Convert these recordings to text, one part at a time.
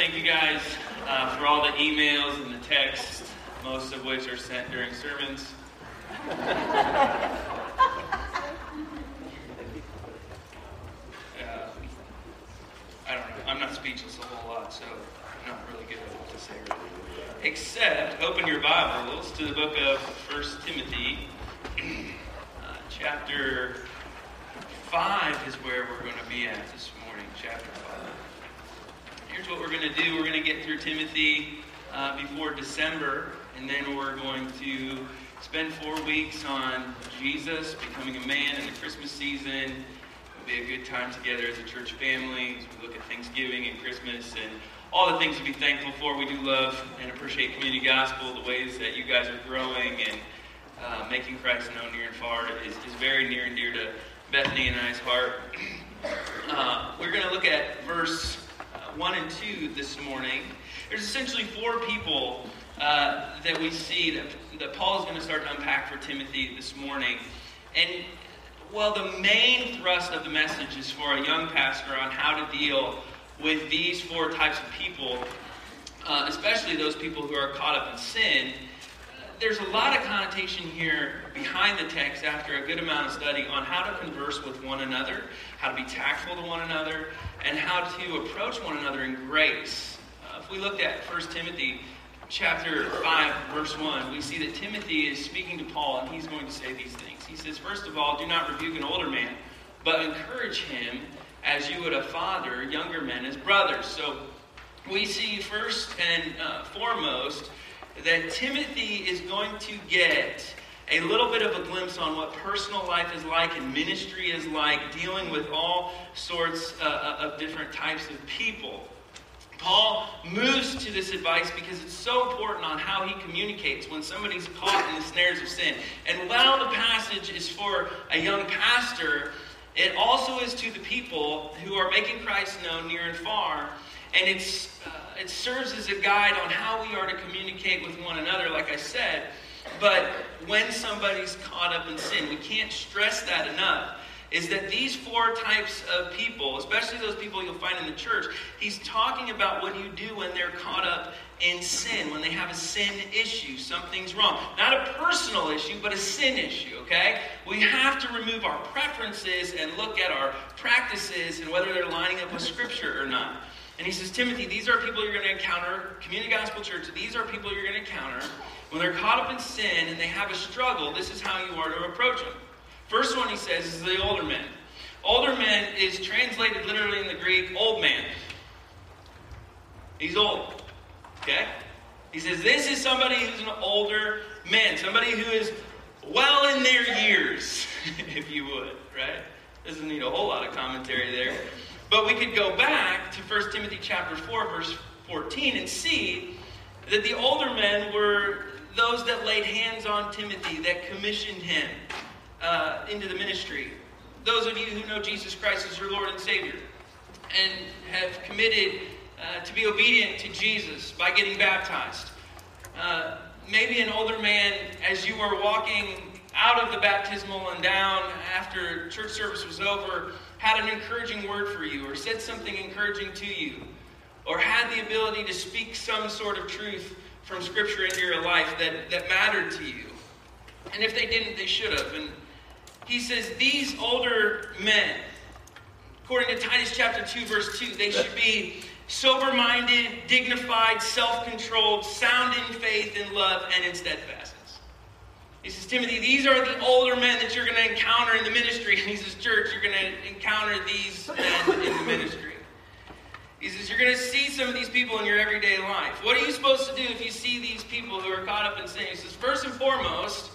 thank you guys uh, for all the emails and the texts, most of which are sent during sermons. Uh, I don't know. I'm not speechless a whole lot, so I'm not really good at what to say. Really. Except, open your Bibles to the book of First Timothy, uh, chapter 5 is where we're going to be at this morning. Chapter 5. Here's what we're going to do we're going to get through Timothy uh, before December, and then we're going to spend four weeks on Jesus becoming a man in the Christmas season. It'll be a good time together as a church family as we look at Thanksgiving and Christmas and all the things to be thankful for. We do love and appreciate Community Gospel, the ways that you guys are growing and uh, making Christ known near and far is, is very near and dear to Bethany and I's heart. Uh, we're going to look at verse 1 and 2 this morning. There's essentially four people uh, that we see that, that Paul is going to start to unpack for Timothy this morning. And well, the main thrust of the message is for a young pastor on how to deal with these four types of people, uh, especially those people who are caught up in sin. There's a lot of connotation here behind the text after a good amount of study on how to converse with one another, how to be tactful to one another, and how to approach one another in grace. Uh, if we looked at 1 Timothy chapter 5, verse 1, we see that Timothy is speaking to Paul, and he's going to say these things. He says, First of all, do not rebuke an older man, but encourage him as you would a father, younger men as brothers. So we see first and uh, foremost that Timothy is going to get a little bit of a glimpse on what personal life is like and ministry is like, dealing with all sorts uh, of different types of people. Paul moves to this advice because it's so important on how he communicates when somebody's caught in the snares of sin. And while the passage is for a young pastor, it also is to the people who are making Christ known near and far. And it's, uh, it serves as a guide on how we are to communicate with one another, like I said. But when somebody's caught up in sin, we can't stress that enough is that these four types of people, especially those people you'll find in the church, he's talking about what you do when they're caught up in sin, when they have a sin issue, something's wrong. Not a personal issue, but a sin issue, okay? We have to remove our preferences and look at our practices and whether they're lining up with Scripture or not. And he says, Timothy, these are people you're going to encounter, Community Gospel Church, these are people you're going to encounter. When they're caught up in sin and they have a struggle, this is how you are to approach them. First one he says is the older men. Older men is translated literally in the Greek, old man. He's old. Okay? He says this is somebody who's an older man, somebody who is well in their years, if you would, right? Doesn't need a whole lot of commentary there. But we could go back to 1 Timothy chapter 4, verse 14, and see that the older men were those that laid hands on Timothy, that commissioned him uh, into the ministry. Those of you who know Jesus Christ as your Lord and Savior and have committed uh, to be obedient to Jesus by getting baptized. Uh, maybe an older man, as you were walking out of the baptismal and down after church service was over, had an encouraging word for you or said something encouraging to you or had the ability to speak some sort of truth from Scripture into your life that, that mattered to you. And if they didn't, they should have. And he says, These older men, according to Titus chapter 2, verse 2, they should be sober minded, dignified, self controlled, sound in faith and love, and in steadfastness. He says, Timothy, these are the older men that you're going to encounter in the ministry. And he says, Church, you're going to encounter these men in the ministry. He says, You're going to see some of these people in your everyday life. What are you supposed to do if you see these people who are caught up in sin? He says, First and foremost,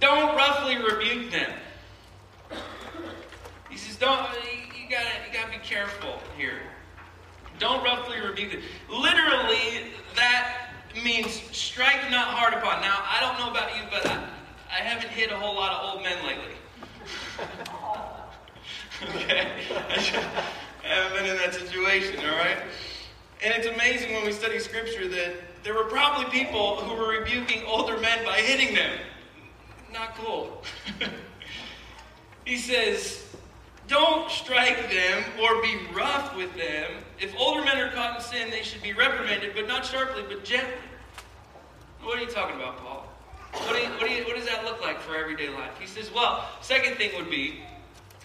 don't roughly rebuke them. He says, Don't, you, gotta, you gotta be careful here. Don't roughly rebuke them. Literally, that means strike not hard upon. Now, I don't know about you, but I, I haven't hit a whole lot of old men lately. okay? I haven't been in that situation, all right? And it's amazing when we study scripture that there were probably people who were rebuking older men by hitting them. Not cool. he says, don't strike them or be rough with them. If older men are caught in sin, they should be reprimanded, but not sharply, but gently. What are you talking about, Paul? What, do you, what, do you, what does that look like for everyday life? He says, well, second thing would be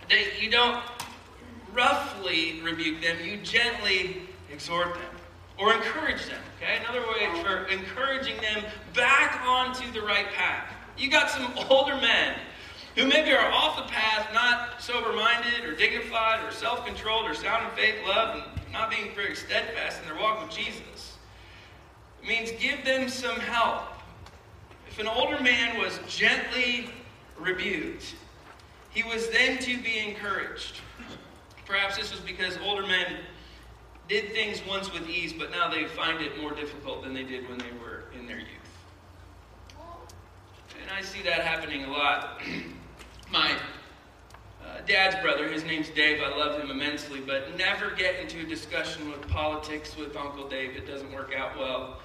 that you don't roughly rebuke them, you gently exhort them or encourage them. Okay, another way for encouraging them back onto the right path. You got some older men who maybe are off the path, not sober minded or dignified or self controlled or sound in faith, love, and not being very steadfast in their walk with Jesus. It means give them some help. If an older man was gently rebuked, he was then to be encouraged. Perhaps this was because older men did things once with ease, but now they find it more difficult than they did when they were in their youth. And I see that happening a lot. My uh, dad's brother, his name's Dave, I love him immensely, but never get into a discussion with politics with Uncle Dave. It doesn't work out well.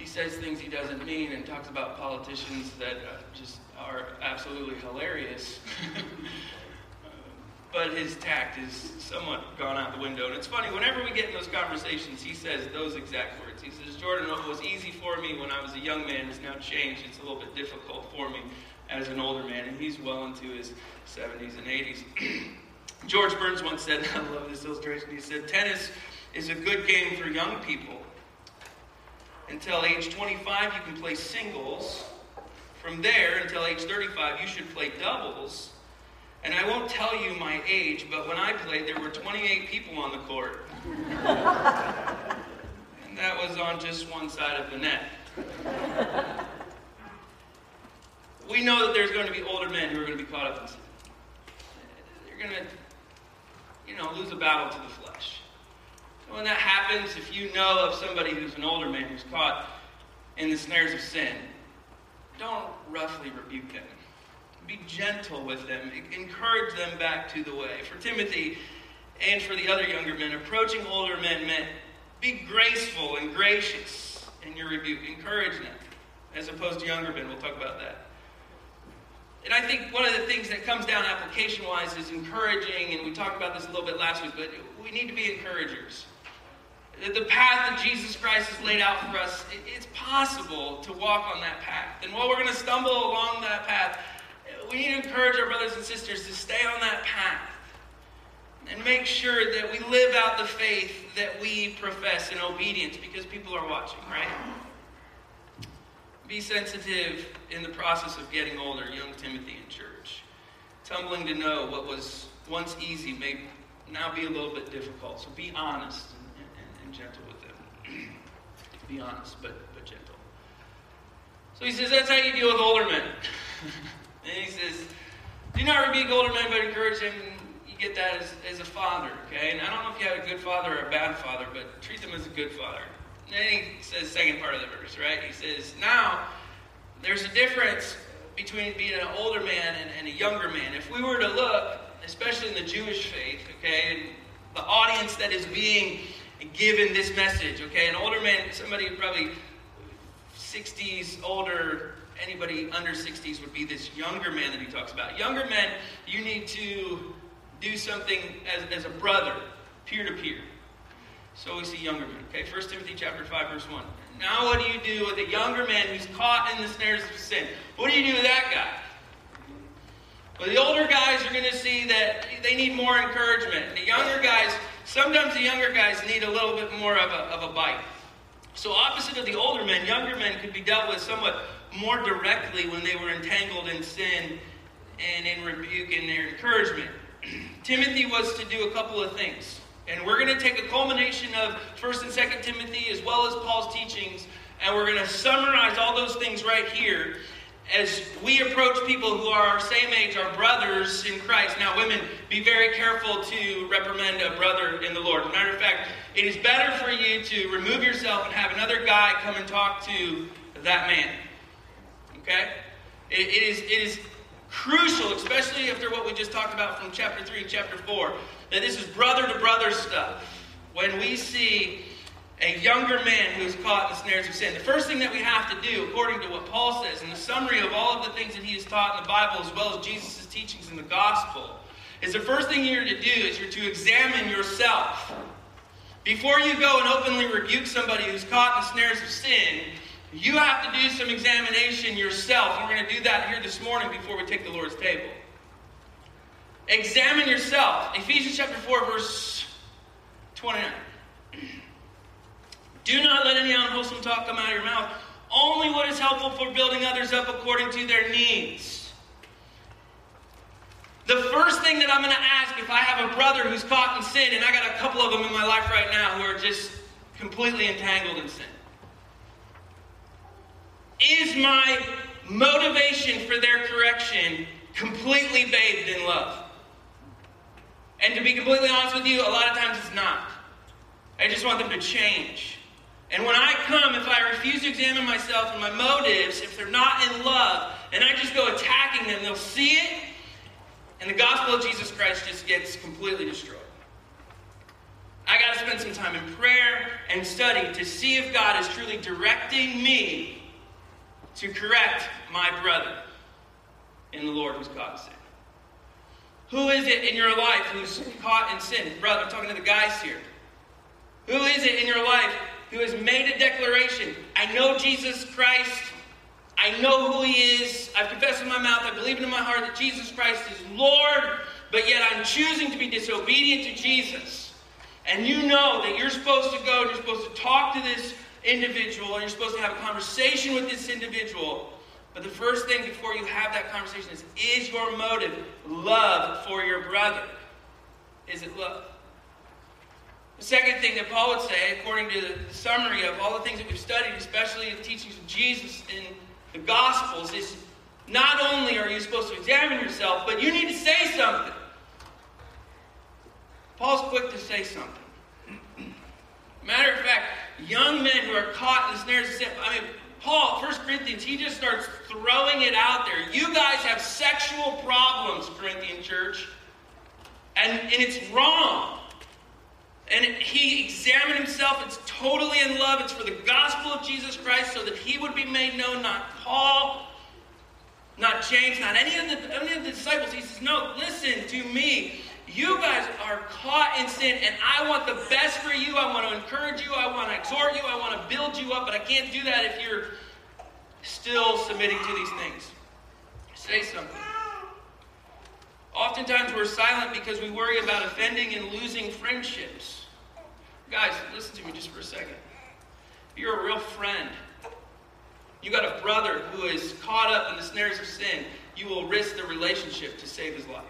He says things he doesn't mean and talks about politicians that uh, just are absolutely hilarious. but his tact is somewhat gone out the window. And it's funny, whenever we get in those conversations, he says those exact words. He says, Jordan, what was easy for me when I was a young man has now changed. It's a little bit difficult for me as an older man. And he's well into his 70s and 80s. George Burns once said, I love this illustration, he said, tennis is a good game for young people. Until age 25, you can play singles. From there, until age 35, you should play doubles. And I won't tell you my age, but when I played, there were 28 people on the court. and that was on just one side of the net. we know that there's going to be older men who are going to be caught up in sin. They're going to, you know, lose a battle to the flesh. When that happens, if you know of somebody who's an older man who's caught in the snares of sin, don't roughly rebuke them be gentle with them, encourage them back to the way. For Timothy and for the other younger men, approaching older men meant be graceful and gracious in your rebuke. Encourage them, as opposed to younger men. We'll talk about that. And I think one of the things that comes down application wise is encouraging, and we talked about this a little bit last week, but we need to be encouragers. The path that Jesus Christ has laid out for us, it's possible to walk on that path. And while we're going to stumble along that path, we need to encourage our brothers and sisters to stay on that path and make sure that we live out the faith that we profess in obedience because people are watching, right? Be sensitive in the process of getting older, young Timothy in church. Tumbling to know what was once easy may now be a little bit difficult. So be honest and, gentle with them. be honest, but, but gentle. So he says that's how you deal with older men. And he says, Do not rebuke older men, but encourage them. You get that as, as a father, okay? And I don't know if you have a good father or a bad father, but treat them as a good father. And then he says, second part of the verse, right? He says, Now, there's a difference between being an older man and, and a younger man. If we were to look, especially in the Jewish faith, okay, and the audience that is being given this message, okay, an older man, somebody probably 60s, older, anybody under 60s would be this younger man that he talks about. Younger men, you need to do something as, as a brother, peer to peer. So we see younger men. Okay, 1 Timothy chapter 5, verse 1. Now what do you do with a younger man who's caught in the snares of sin? What do you do with that guy? Well, the older guys are going to see that they need more encouragement. The younger guys, sometimes the younger guys need a little bit more of a, of a bite. So, opposite of the older men, younger men could be dealt with somewhat more directly when they were entangled in sin and in rebuke and their encouragement. Timothy was to do a couple of things. And we're going to take a culmination of 1st and 2nd Timothy as well as Paul's teachings, and we're going to summarize all those things right here. As we approach people who are our same age, our brothers in Christ. Now, women, be very careful to reprimand a brother in the Lord. As a matter of fact, it is better for you to remove yourself and have another guy come and talk to that man. Okay? it, it is, it is crucial, especially after what we just talked about from chapter 3 and chapter 4, that this is brother to brother stuff. When we see a younger man who is caught in the snares of sin. The first thing that we have to do, according to what Paul says, in the summary of all of the things that he has taught in the Bible, as well as Jesus' teachings in the gospel, is the first thing you're to do is you're to examine yourself. Before you go and openly rebuke somebody who's caught in the snares of sin, you have to do some examination yourself. And we're going to do that here this morning before we take the Lord's table. Examine yourself. Ephesians chapter 4, verse 29. Do not let any unwholesome talk come out of your mouth, only what is helpful for building others up according to their needs. The first thing that I'm going to ask if I have a brother who's caught in sin, and I got a couple of them in my life right now who are just completely entangled in sin, is my motivation for their correction completely bathed in love? And to be completely honest with you, a lot of times it's not. I just want them to change. And when I come, if I refuse to examine myself and my motives, if they're not in love, and I just go attacking them, they'll see it, and the gospel of Jesus Christ just gets completely destroyed. I got to spend some time in prayer and study to see if God is truly directing me to correct my brother in the Lord who's caught in sin. Who is it in your life who's caught in sin? Brother, I'm talking to the guys here. Who is it in your life who has made a declaration I know Jesus Christ. I know who he is. I've confessed in my mouth. I believe in my heart that Jesus Christ is Lord, but yet I'm choosing to be disobedient to Jesus. And you know that you're supposed to go, and you're supposed to talk to this individual, and you're supposed to have a conversation with this individual. But the first thing before you have that conversation is is your motive love for your brother? Is it love? The second thing that Paul would say, according to the summary of all the things that we've studied, especially the teachings of Jesus in the Gospels, is not only are you supposed to examine yourself, but you need to say something. Paul's quick to say something. Matter of fact, young men who are caught in the snares of sin, I mean, Paul, 1 Corinthians, he just starts throwing it out there. You guys have sexual problems, Corinthian church, and, and it's wrong. And he examined himself. It's totally in love. It's for the gospel of Jesus Christ so that he would be made known, not Paul, not James, not any of the, any of the disciples. He says, No, listen to me. You guys are caught in sin, and I want the best for you. I want to encourage you. I want to exhort you. I want to build you up, but I can't do that if you're still submitting to these things. Say something. Oftentimes we're silent because we worry about offending and losing friendships. Guys, listen to me just for a second. If you're a real friend, you got a brother who is caught up in the snares of sin, you will risk the relationship to save his life.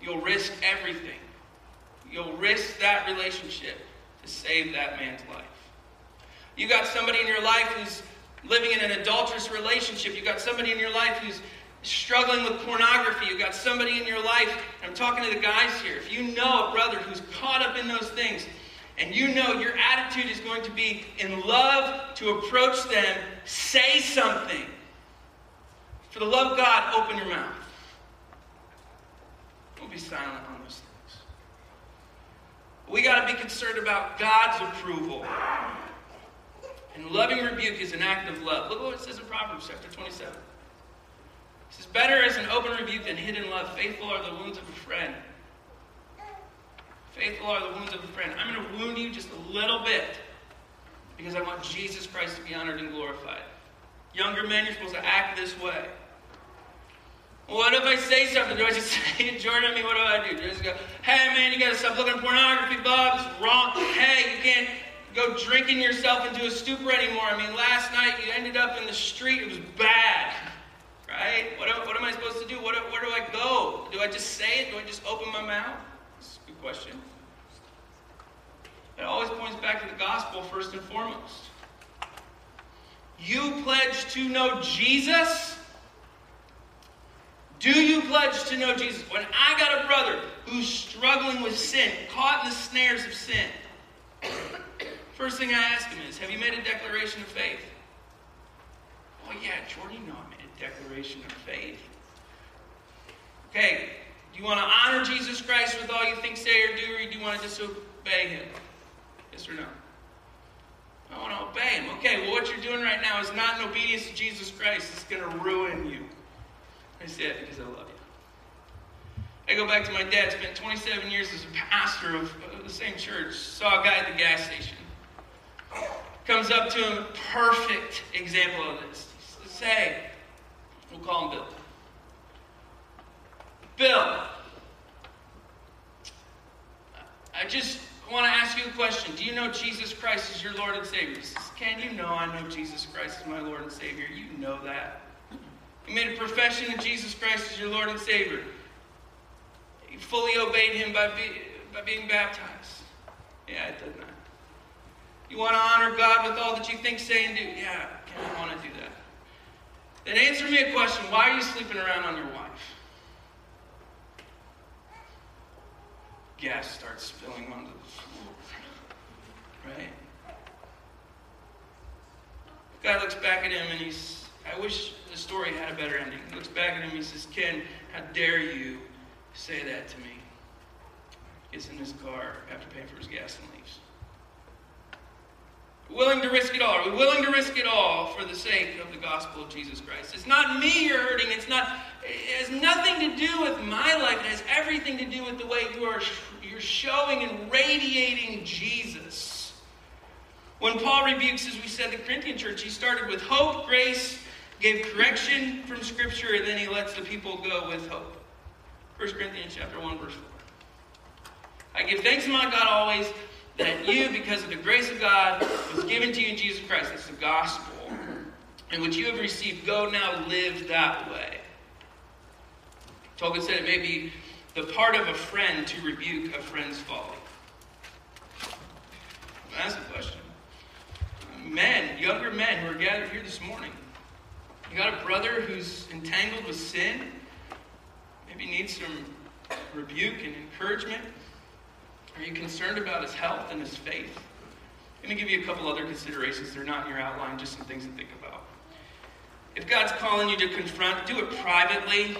You'll risk everything. You'll risk that relationship to save that man's life. You got somebody in your life who's living in an adulterous relationship. You got somebody in your life who's struggling with pornography, you've got somebody in your life, I'm talking to the guys here. If you know a brother who's caught up in those things, and you know your attitude is going to be in love to approach them, say something. For the love of God, open your mouth. Don't be silent on those things. We got to be concerned about God's approval. And loving rebuke is an act of love. Look what it says in Proverbs chapter 27. It says, Better is an open rebuke than hidden love. Faithful are the wounds of a friend. Faithful are the wounds of a friend. I'm going to wound you just a little bit because I want Jesus Christ to be honored and glorified. Younger men, you're supposed to act this way. What if I say something? Do I just say, Jordan, I mean, what do I do? Do I just go, hey, man, you got to stop looking at pornography, Bob. It's wrong. Hey, you can't go drinking yourself into a stupor anymore. I mean, last night you ended up in the street. It was bad. Right? What, what am I supposed to do? What, where do I go? Do I just say it? Do I just open my mouth? That's a good question. It always points back to the gospel first and foremost. You pledge to know Jesus? Do you pledge to know Jesus? When I got a brother who's struggling with sin, caught in the snares of sin, first thing I ask him is, Have you made a declaration of faith? Oh, yeah, Jordan, you know I made declaration of faith. Okay, do you want to honor Jesus Christ with all you think, say, or do, or do you want to disobey him? Yes or no? I want to obey him. Okay, well, what you're doing right now is not in obedience to Jesus Christ. It's going to ruin you. I say it because I love you. I go back to my dad, spent 27 years as a pastor of the same church. Saw a guy at the gas station. Comes up to him, perfect example of this. He says, Hey, we'll call him Bill. Bill, I just want to ask you a question. Do you know Jesus Christ is your Lord and Savior? Says, Can you know I know Jesus Christ is my Lord and Savior? You know that. You made a profession that Jesus Christ is your Lord and Savior. You fully obeyed Him by, be, by being baptized. Yeah, it does not. You want to honor God with all that you think, say, and do? Yeah, I want to do that. Then answer me a question. Why are you sleeping around on your wife? Gas starts spilling onto the floor. Right? God looks back at him and he's, I wish the story had a better ending. He looks back at him and he says, Ken, how dare you say that to me? Gets in his car after paying for his gas and leaves. Willing to risk it all. Are we willing to risk it all for the sake of the gospel of Jesus Christ? It's not me you're hurting. It's not. It has nothing to do with my life. It has everything to do with the way you are you're showing and radiating Jesus. When Paul rebukes, as we said, the Corinthian church, he started with hope, grace, gave correction from Scripture, and then he lets the people go with hope. 1 Corinthians chapter 1, verse 4. I give thanks to my God always that you, because of the grace of God, was given to you in Jesus Christ. That's the gospel. And what you have received, go now live that way. Tolkien said it may be the part of a friend to rebuke a friend's folly. That's the question. Men, younger men who are gathered here this morning, you got a brother who's entangled with sin, maybe needs some rebuke and encouragement. Are you concerned about his health and his faith? Let me give you a couple other considerations. They're not in your outline, just some things to think about. If God's calling you to confront, do it privately.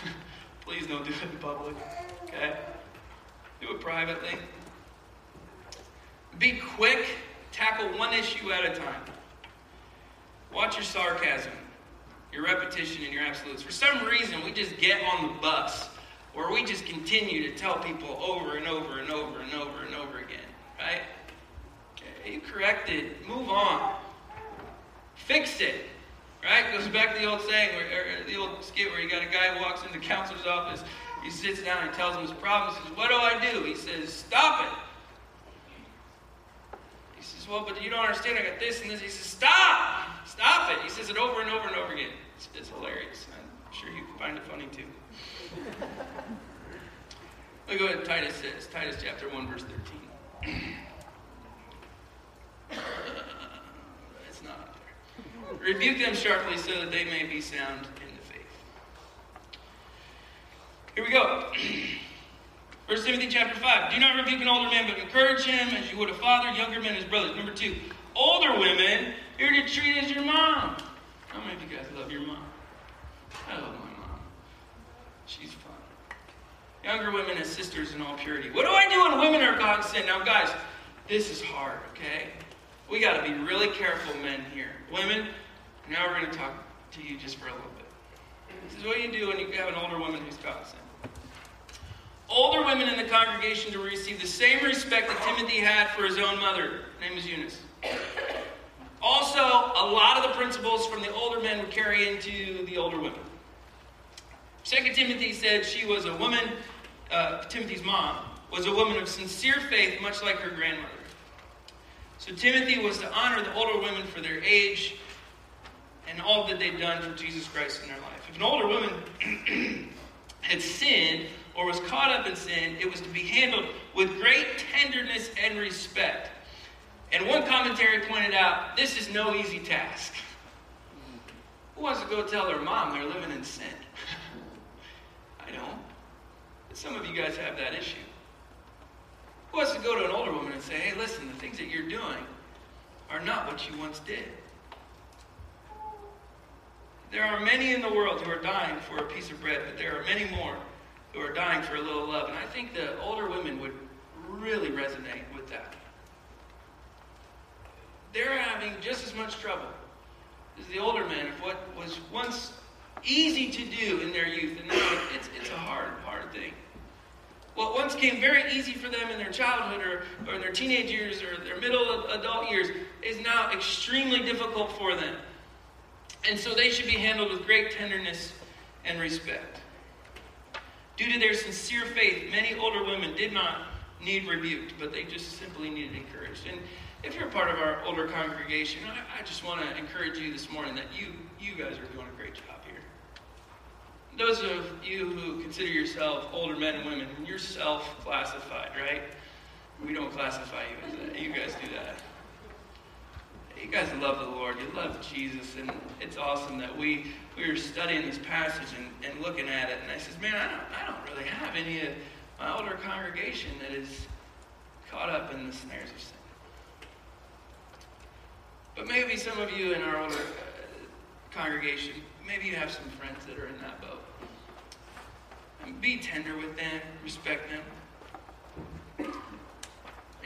Please don't do it in public. Okay? Do it privately. Be quick. Tackle one issue at a time. Watch your sarcasm, your repetition, and your absolutes. For some reason, we just get on the bus where we just continue to tell people over and over and over and over and over again, right? Okay, you correct it. Move on. Fix it. Right? Goes back to the old saying, where, uh, the old skit where you got a guy who walks into the counselor's office. He sits down and tells him his problem. He says, What do I do? He says, Stop it. He says, Well, but you don't understand. I got this and this. He says, Stop! Stop it. He says it over and over and over again. It's, it's hilarious. I'm sure you can find it funny too. Look at what Titus says. Titus chapter 1, verse 13. it's not there. Rebuke them sharply so that they may be sound in the faith. Here we go. 1 Timothy chapter 5. Do not rebuke an older man, but encourage him as you would a father, younger men as brothers. Number two, older women, you're to treat as your mom. How many of you guys love your mom? I love mom. She's fun. Younger women as sisters in all purity. What do I do when women are God's sin? Now, guys, this is hard, okay? We got to be really careful, men here. Women, now we're going to talk to you just for a little bit. This is what you do when you have an older woman who's God's sin. Older women in the congregation to receive the same respect that Timothy had for his own mother. Her name is Eunice. Also, a lot of the principles from the older men would carry into the older women. Second Timothy said she was a woman, uh, Timothy's mom, was a woman of sincere faith, much like her grandmother. So Timothy was to honor the older women for their age and all that they'd done for Jesus Christ in their life. If an older woman had sinned or was caught up in sin, it was to be handled with great tenderness and respect. And one commentary pointed out this is no easy task. Who wants to go tell their mom they're living in sin? I don't. Some of you guys have that issue. Who wants to go to an older woman and say, hey, listen, the things that you're doing are not what you once did? There are many in the world who are dying for a piece of bread, but there are many more who are dying for a little love. And I think the older women would really resonate with that. They're having just as much trouble as the older men of what was once easy to do in their youth, and now it's, it's a hard, hard thing. What once came very easy for them in their childhood or, or in their teenage years or their middle adult years is now extremely difficult for them. And so they should be handled with great tenderness and respect. Due to their sincere faith, many older women did not need rebuked, but they just simply needed encouraged. And if you're part of our older congregation, I, I just want to encourage you this morning that you, you guys are doing a great job here. Those of you who consider yourself older men and women, you're self classified, right? We don't classify you as that. You guys do that you guys love the Lord, you love Jesus, and it's awesome that we we were studying this passage and, and looking at it, and I says, man, I don't, I don't really have any of my older congregation that is caught up in the snares of sin. But maybe some of you in our older uh, congregation, maybe you have some friends that are in that boat. Be tender with them, respect them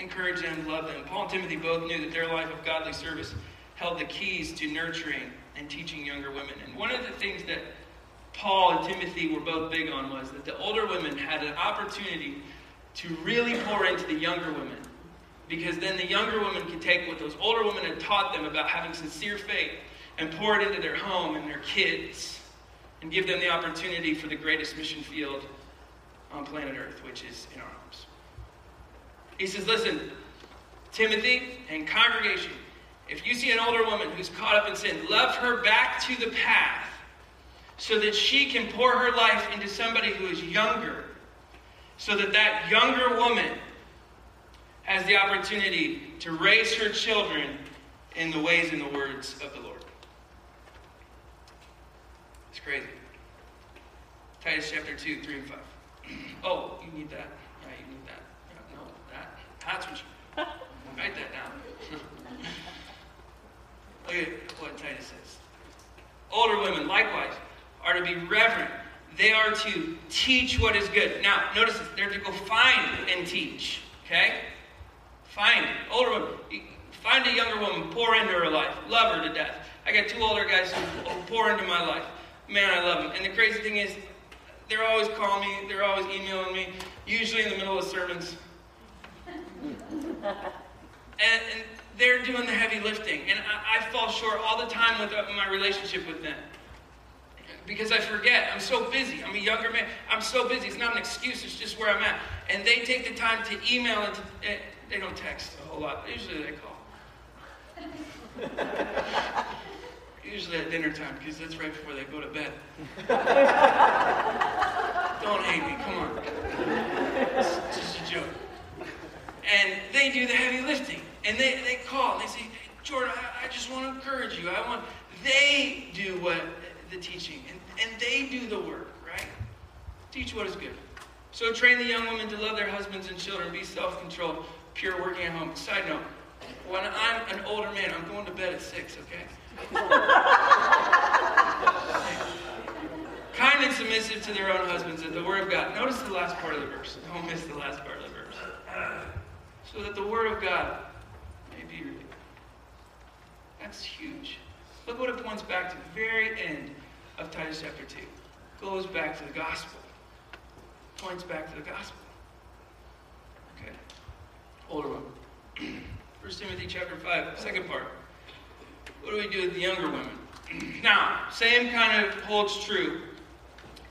encourage them, love them. Paul and Timothy both knew that their life of godly service held the keys to nurturing and teaching younger women. And one of the things that Paul and Timothy were both big on was that the older women had an opportunity to really pour into the younger women. Because then the younger women could take what those older women had taught them about having sincere faith and pour it into their home and their kids and give them the opportunity for the greatest mission field on planet Earth, which is in our homes. He says, Listen, Timothy and congregation, if you see an older woman who's caught up in sin, love her back to the path so that she can pour her life into somebody who is younger, so that that younger woman has the opportunity to raise her children in the ways and the words of the Lord. Crazy. Titus chapter 2, 3 and 5. Oh, you need that. Yeah, you need that. Yeah, no, that. That's what you write that down. Look at what Titus says. Older women, likewise, are to be reverent. They are to teach what is good. Now, notice this. They're to go find and teach. Okay? Find. Older women. Find a younger woman, pour into her life, love her to death. I got two older guys who pour into my life. Man, I love them. And the crazy thing is, they're always calling me, they're always emailing me, usually in the middle of sermons and, and, they're doing the heavy lifting. And I, I fall short all the time with uh, my relationship with them. Because I forget. I'm so busy. I'm a younger man. I'm so busy. It's not an excuse, it's just where I'm at. And they take the time to email and to, eh, they don't text a whole lot. Usually they call. Usually at dinner time, because that's right before they go to bed. don't hate me. Come on. It's just a joke and they do the heavy lifting. And they, they call and they say, Jordan, I, I just want to encourage you. I want they do what the teaching and, and they do the work, right? Teach what is good. So train the young women to love their husbands and children, be self-controlled, pure working at home. Side note, when I'm an older man, I'm going to bed at six, okay? kind and submissive to their own husbands at the word of God. Notice the last part of the verse. Don't miss the last part of the verse so that the Word of God may be revealed. That's huge. Look what it points back to the very end of Titus chapter 2. Goes back to the gospel. Points back to the gospel. Okay. Older one. 1 Timothy chapter 5, second part. What do we do with the younger women? now, same kind of holds true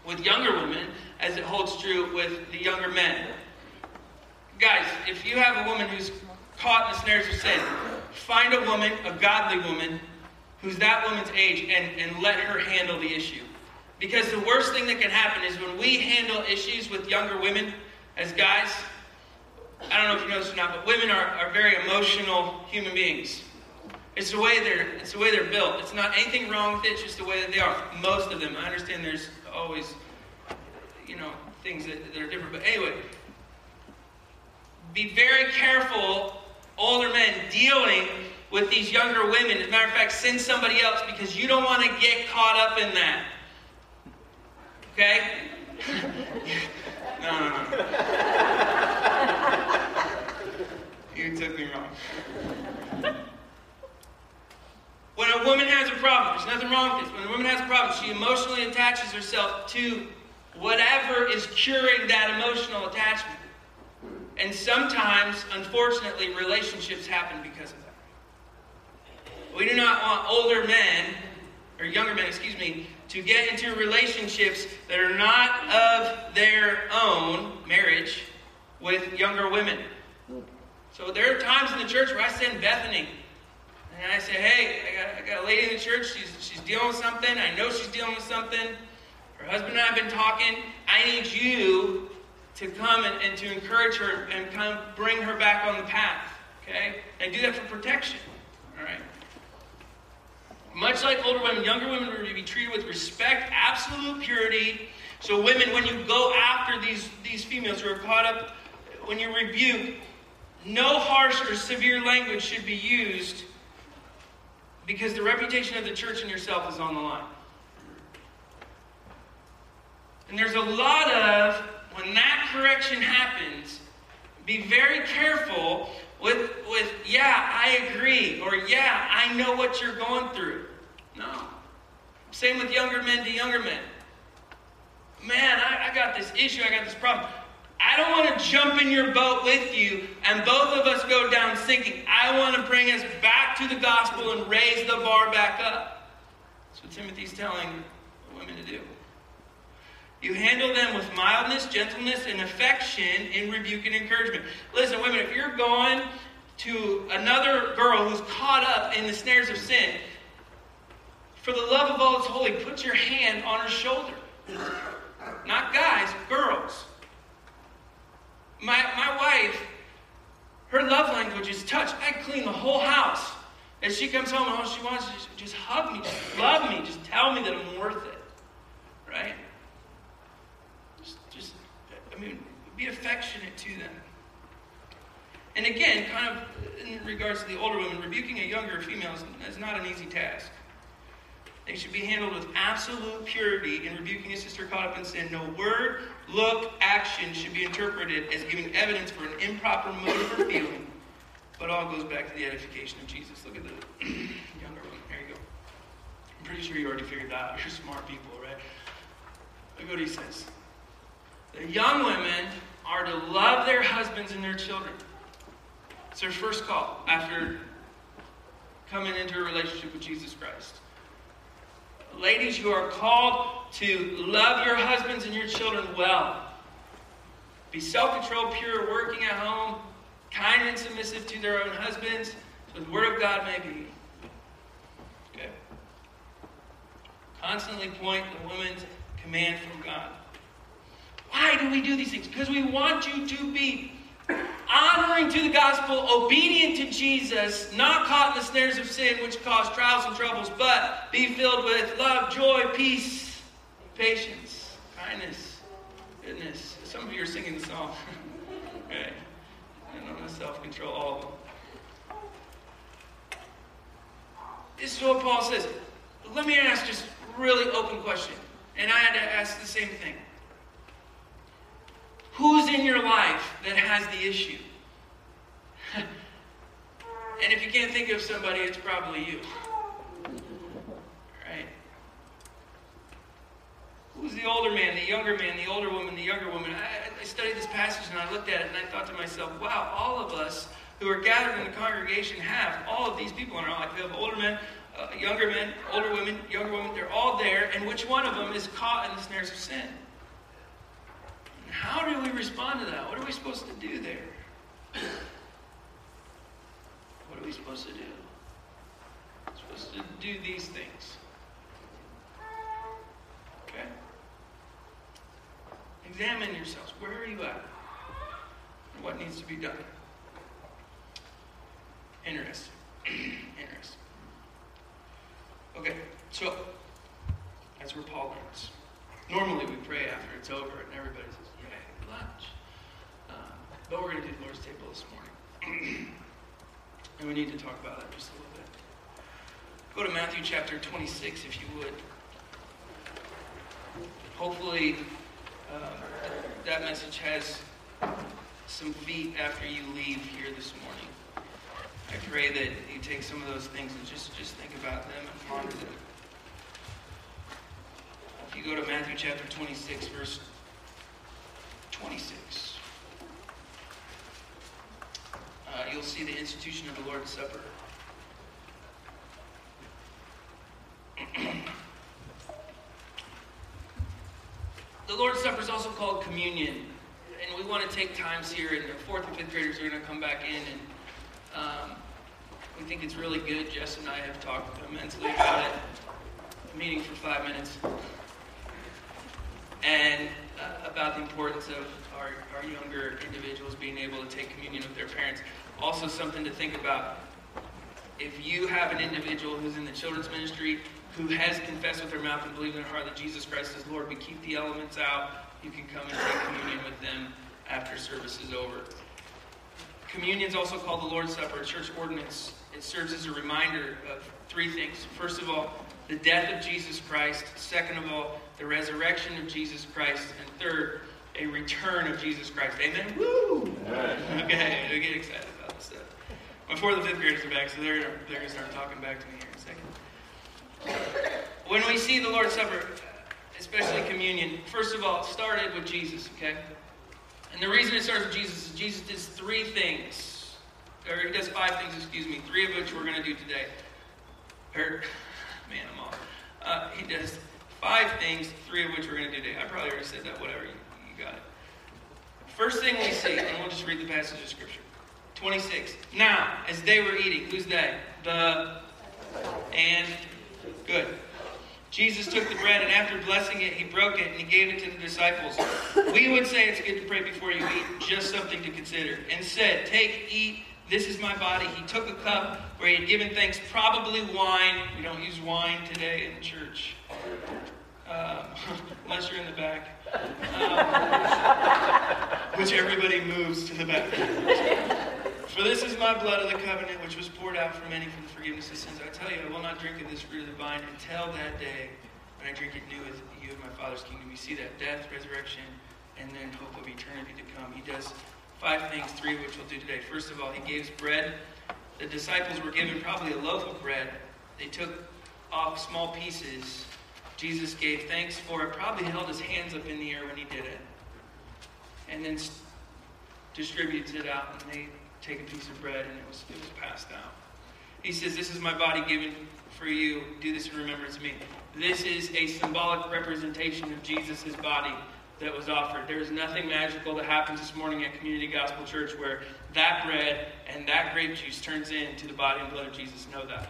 with younger women as it holds true with the younger men. Guys, if you have a woman who's caught in the snares of sin, find a woman, a godly woman, who's that woman's age, and, and let her handle the issue. Because the worst thing that can happen is when we handle issues with younger women as guys, I don't know if you know this or not, but women are, are very emotional human beings. It's the way they're it's the way they're built. It's not anything wrong with it, it's just the way that they are. Most of them. I understand there's always you know things that, that are different. But anyway, be very careful, older men, dealing with these younger women. As a matter of fact, send somebody else because you don't want to get caught up in that. Okay? no, no, no. you took me wrong. When a woman has a problem, there's nothing wrong with this. When a woman has a problem, she emotionally attaches herself to whatever is curing that emotional attachment. And sometimes, unfortunately, relationships happen because of that. We do not want older men, or younger men, excuse me, to get into relationships that are not of their own marriage with younger women. So there are times in the church where I send Bethany. And I say, hey, I got, I got a lady in the church. She's, she's dealing with something. I know she's dealing with something. Her husband and I have been talking. I need you to come and, and to encourage her and kind of bring her back on the path. Okay? And do that for protection. All right? Much like older women, younger women are to be treated with respect, absolute purity. So, women, when you go after these, these females who are caught up, when you rebuke, no harsh or severe language should be used because the reputation of the church and yourself is on the line. And there's a lot of, when that correction happens, be very careful with, with yeah, I agree, or yeah, I know what you're going through. No. Same with younger men to younger men. Man, I, I got this issue, I got this problem. I don't want to jump in your boat with you and both of us go down sinking. I want to bring us back to the gospel and raise the bar back up. That's what Timothy's telling the women to do. You handle them with mildness, gentleness, and affection in rebuke and encouragement. Listen, women, if you're going to another girl who's caught up in the snares of sin, for the love of all that's holy, put your hand on her shoulder. Not guys, girls. My, my wife, her love language is touch. I clean the whole house. As she comes home, and all she wants is just hug me, just love me, just tell me that I'm worth it. Right? Just, I mean, be affectionate to them. And again, kind of in regards to the older women, rebuking a younger female is, is not an easy task. They should be handled with absolute purity in rebuking a sister caught up in sin. No word, look, action should be interpreted as giving evidence for an improper motive or feeling. But all goes back to the edification of Jesus. Look at the younger one. There you go. I'm pretty sure you already figured that out. You're smart people, right? Look what he says. The young women are to love their husbands and their children. It's their first call after coming into a relationship with Jesus Christ. Ladies, you are called to love your husbands and your children well. Be self controlled, pure, working at home, kind and submissive to their own husbands, so the word of God may be. Okay? Constantly point the woman's command from God. Why do we do these things? Because we want you to be honoring to the gospel, obedient to Jesus, not caught in the snares of sin which cause trials and troubles, but be filled with love, joy, peace, patience, kindness, goodness. Some of you are singing the song. okay. I don't know self control, all of them. This is what Paul says. Let me ask just really open question. And I had to ask the same thing. Who's in your life that has the issue? and if you can't think of somebody, it's probably you. Right? Who's the older man, the younger man, the older woman, the younger woman? I, I studied this passage and I looked at it and I thought to myself, wow, all of us who are gathered in the congregation have all of these people in our life. We have older men, uh, younger men, older women, younger women. They're all there, and which one of them is caught in the snares of sin? How do we respond to that? What are we supposed to do there? What are we supposed to do? We're supposed to do these things. Okay? Examine yourselves. Where are you at? what needs to be done. Interesting. Interesting. Okay, so that's where Paul ends. Normally we pray after it's over and everybody says, lunch. Um, but we're going to do the Lord's table this morning. and we need to talk about that just a little bit. Go to Matthew chapter 26 if you would. Hopefully, uh, that message has some feet after you leave here this morning. I pray that you take some of those things and just, just think about them and ponder them. If you go to Matthew chapter 26, verse 26, uh, you'll see the institution of the Lord's Supper. the Lord's Supper is also called communion. And we want to take times here, and the fourth and fifth graders are going to come back in and um, we think it's really good. Jess and I have talked immensely about it. Meeting for five minutes. About the importance of our, our younger individuals being able to take communion with their parents. Also, something to think about. If you have an individual who's in the children's ministry who has confessed with their mouth and believed in their heart that Jesus Christ is Lord, we keep the elements out. You can come and take communion with them after service is over. Communion is also called the Lord's Supper, a church ordinance. It serves as a reminder of three things. First of all, the death of Jesus Christ. Second of all, the resurrection of Jesus Christ. And third, a return of Jesus Christ. Amen? Woo! Okay, we get excited about this stuff. My fourth and fifth graders are back, so they're, they're going to start talking back to me here in a second. When we see the Lord's Supper, especially communion, first of all, it started with Jesus, okay? And the reason it starts with Jesus is Jesus does three things. Or he does five things, excuse me, three of which we're going to do today. Or, man, I'm off. Uh, he does five things, three of which we're going to do today. I probably already said that, whatever, you, you got it. First thing we see, and we'll just read the passage of Scripture. 26. Now, as they were eating, who's they? The and good. Jesus took the bread and after blessing it, he broke it and he gave it to the disciples. We would say it's good to pray before you eat, just something to consider. And said, Take, eat, this is my body. He took a cup where he had given thanks, probably wine. We don't use wine today in church, um, unless you're in the back, um, which everybody moves to the back. For this is my blood of the covenant, which was poured out for many for the forgiveness of sins. I tell you, I will not drink of this fruit of the vine until that day when I drink it new with you in my Father's kingdom. We see that death, resurrection, and then hope of eternity to come. He does five things, three of which we'll do today. First of all, he gives bread. The disciples were given probably a loaf of bread. They took off small pieces. Jesus gave thanks for it, probably held his hands up in the air when he did it, and then distributes it out, and they take a piece of bread, and it was, it was passed out. He says, This is my body given for you. Do this in remembrance of me. This is a symbolic representation of Jesus' body that was offered. There is nothing magical that happens this morning at Community Gospel Church where that bread and that grape juice turns into the body and blood of Jesus. Know that.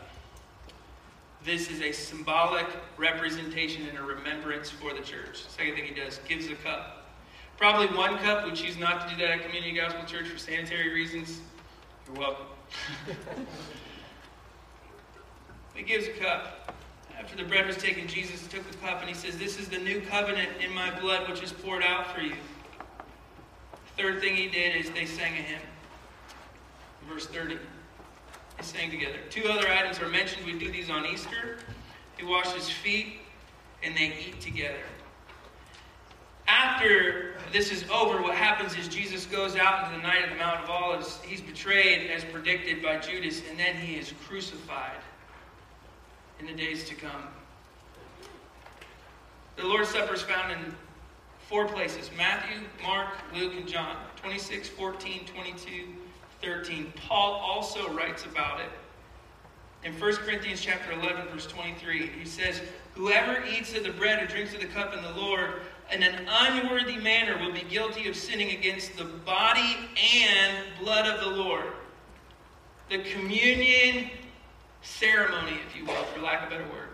This is a symbolic representation and a remembrance for the church. Second thing he does, gives a cup. Probably one cup. We choose not to do that at Community Gospel Church for sanitary reasons. You're welcome. he gives a cup. After the bread was taken, Jesus took the cup and he says, This is the new covenant in my blood which is poured out for you. Third thing he did is they sang a hymn. Verse 30. They sang together. Two other items are mentioned. We do these on Easter. He washes feet and they eat together after this is over, what happens is Jesus goes out into the night of the Mount of Olives. He's betrayed as predicted by Judas, and then he is crucified in the days to come. The Lord's Supper is found in four places Matthew, Mark, Luke, and John 26, 14, 22, 13. Paul also writes about it. In 1 Corinthians chapter 11, verse 23, he says, Whoever eats of the bread or drinks of the cup in the Lord in an unworthy manner will be guilty of sinning against the body and blood of the Lord. The communion ceremony, if you will, for lack of a better word,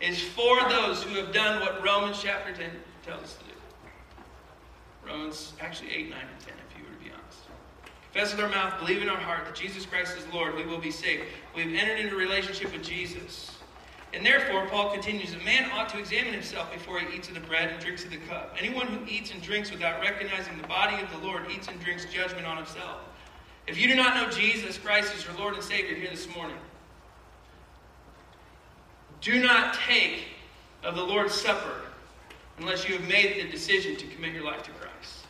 is for those who have done what Romans chapter 10 tells us to do. Romans, actually 8, 9, and 10, if you were to be honest. Confess with our mouth, believe in our heart that Jesus Christ is Lord, we will be saved. We've entered into a relationship with Jesus. And therefore, Paul continues, a man ought to examine himself before he eats of the bread and drinks of the cup. Anyone who eats and drinks without recognizing the body of the Lord eats and drinks judgment on himself. If you do not know Jesus Christ as your Lord and Savior here this morning, do not take of the Lord's Supper unless you have made the decision to commit your life to Christ.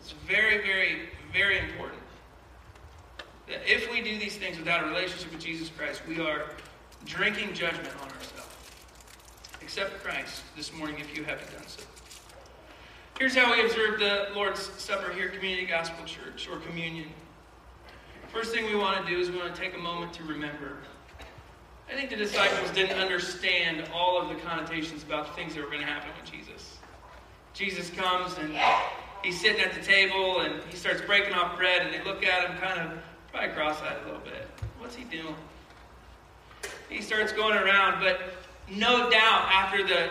It's very, very, very important that if we do these things without a relationship with Jesus Christ, we are drinking judgment on ourselves. Accept Christ this morning if you haven't done so. Here's how we observe the Lord's Supper here at Community Gospel Church or communion. First thing we want to do is we want to take a moment to remember. I think the disciples didn't understand all of the connotations about the things that were going to happen with Jesus. Jesus comes and he's sitting at the table and he starts breaking off bread and they look at him kind of probably cross-eyed a little bit. What's he doing? He starts going around, but no doubt after the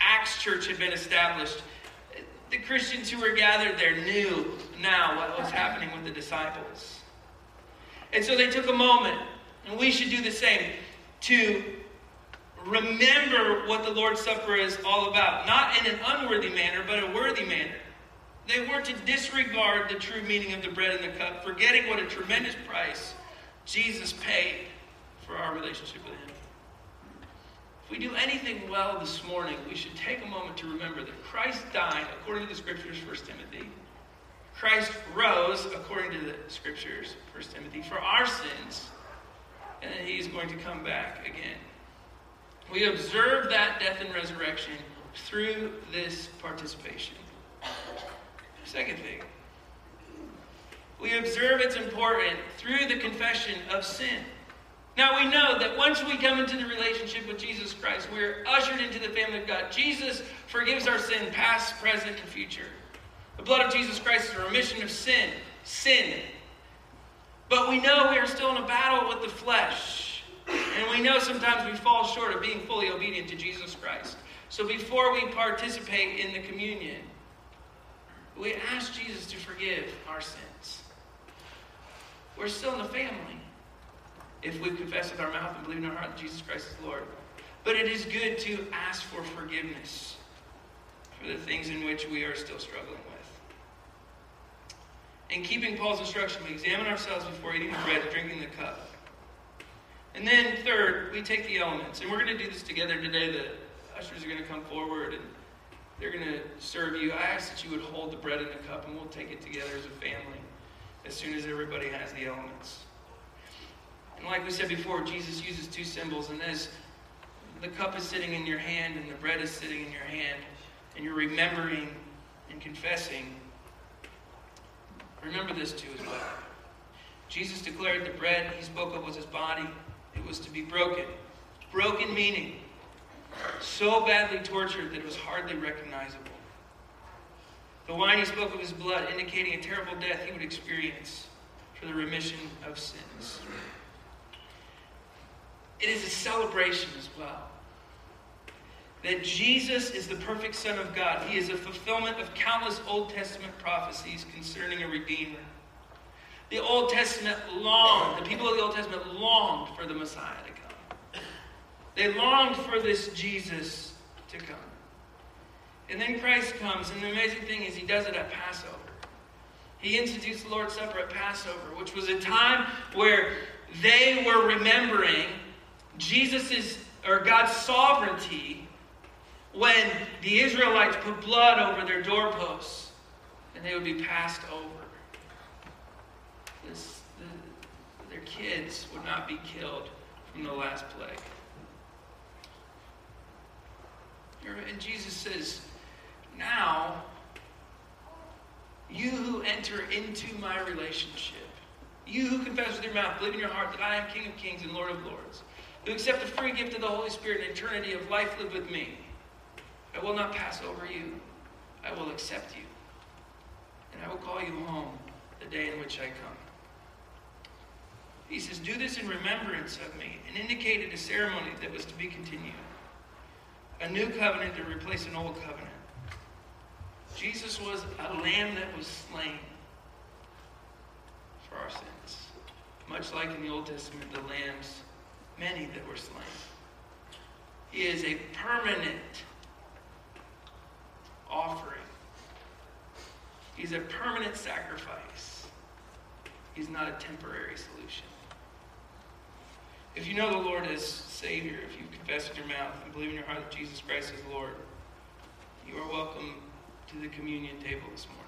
Acts church had been established, the Christians who were gathered there knew now what was happening with the disciples. And so they took a moment, and we should do the same, to remember what the Lord's Supper is all about. Not in an unworthy manner, but a worthy manner. They were to disregard the true meaning of the bread and the cup, forgetting what a tremendous price Jesus paid for our relationship with Him. If we do anything well this morning, we should take a moment to remember that Christ died according to the Scriptures, 1 Timothy. Christ rose according to the Scriptures, 1 Timothy, for our sins, and that He is going to come back again. We observe that death and resurrection through this participation. Second thing, we observe its importance through the confession of sin. Now we know that once we come into the relationship with Jesus Christ, we're ushered into the family of God. Jesus forgives our sin, past, present, and future. The blood of Jesus Christ is a remission of sin. Sin. But we know we are still in a battle with the flesh. And we know sometimes we fall short of being fully obedient to Jesus Christ. So before we participate in the communion, we ask Jesus to forgive our sins. We're still in the family if we confess with our mouth and believe in our heart that Jesus Christ is Lord. But it is good to ask for forgiveness for the things in which we are still struggling with. In keeping Paul's instruction, we examine ourselves before eating the bread and drinking the cup. And then, third, we take the elements. And we're going to do this together today. The ushers are going to come forward and they're going to serve you. I ask that you would hold the bread and the cup, and we'll take it together as a family as soon as everybody has the elements. And like we said before, Jesus uses two symbols, and as the cup is sitting in your hand and the bread is sitting in your hand, and you're remembering and confessing, remember this too as well. Jesus declared the bread he spoke of was his body. It was to be broken. Broken meaning so badly tortured that it was hardly recognizable. The wine he spoke of his blood, indicating a terrible death he would experience for the remission of sins. It is a celebration as well. That Jesus is the perfect Son of God. He is a fulfillment of countless Old Testament prophecies concerning a Redeemer. The Old Testament longed, the people of the Old Testament longed for the Messiah to come. They longed for this Jesus to come. And then Christ comes, and the amazing thing is, he does it at Passover. He institutes the Lord's Supper at Passover, which was a time where they were remembering Jesus' or God's sovereignty when the Israelites put blood over their doorposts and they would be passed over. This, the, their kids would not be killed from the last plague. And Jesus says, Now, you who enter into my relationship, you who confess with your mouth, believe in your heart that I am King of kings and Lord of lords, who accept the free gift of the Holy Spirit and eternity of life live with me. I will not pass over you. I will accept you. And I will call you home the day in which I come. He says, Do this in remembrance of me, and indicated a ceremony that was to be continued. a new covenant to replace an old covenant. Jesus was a lamb that was slain for our sins. Much like in the Old Testament, the lambs, many that were slain. He is a permanent offering. He's a permanent sacrifice. He's not a temporary solution. If you know the Lord as Savior, if you confess with your mouth and believe in your heart that Jesus Christ is Lord, you are welcome to the communion table this morning.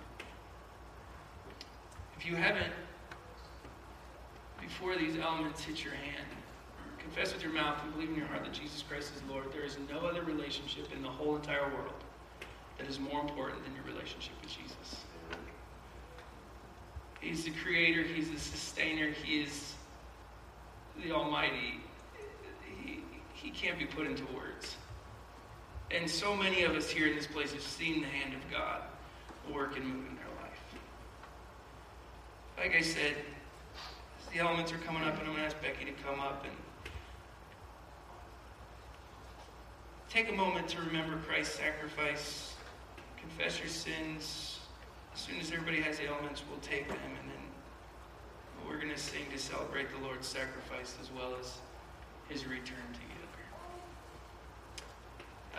If you haven't, before these elements hit your hand, confess with your mouth and believe in your heart that Jesus Christ is Lord, there is no other relationship in the whole entire world that is more important than your relationship with Jesus. He's the creator, He's the sustainer, He is the Almighty. He, he can't be put into words. And so many of us here in this place have seen the hand of God work and move in their life. Like I said, the elements are coming up, and I'm going to ask Becky to come up and take a moment to remember Christ's sacrifice, confess your sins. As soon as everybody has the elements, we'll take them, and then we're going to sing to celebrate the Lord's sacrifice as well as his return together.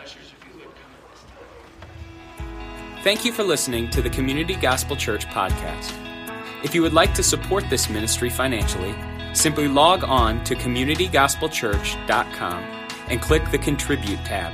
Ushers, if you would come at this time. Thank you for listening to the Community Gospel Church podcast. If you would like to support this ministry financially, simply log on to communitygospelchurch.com and click the Contribute tab.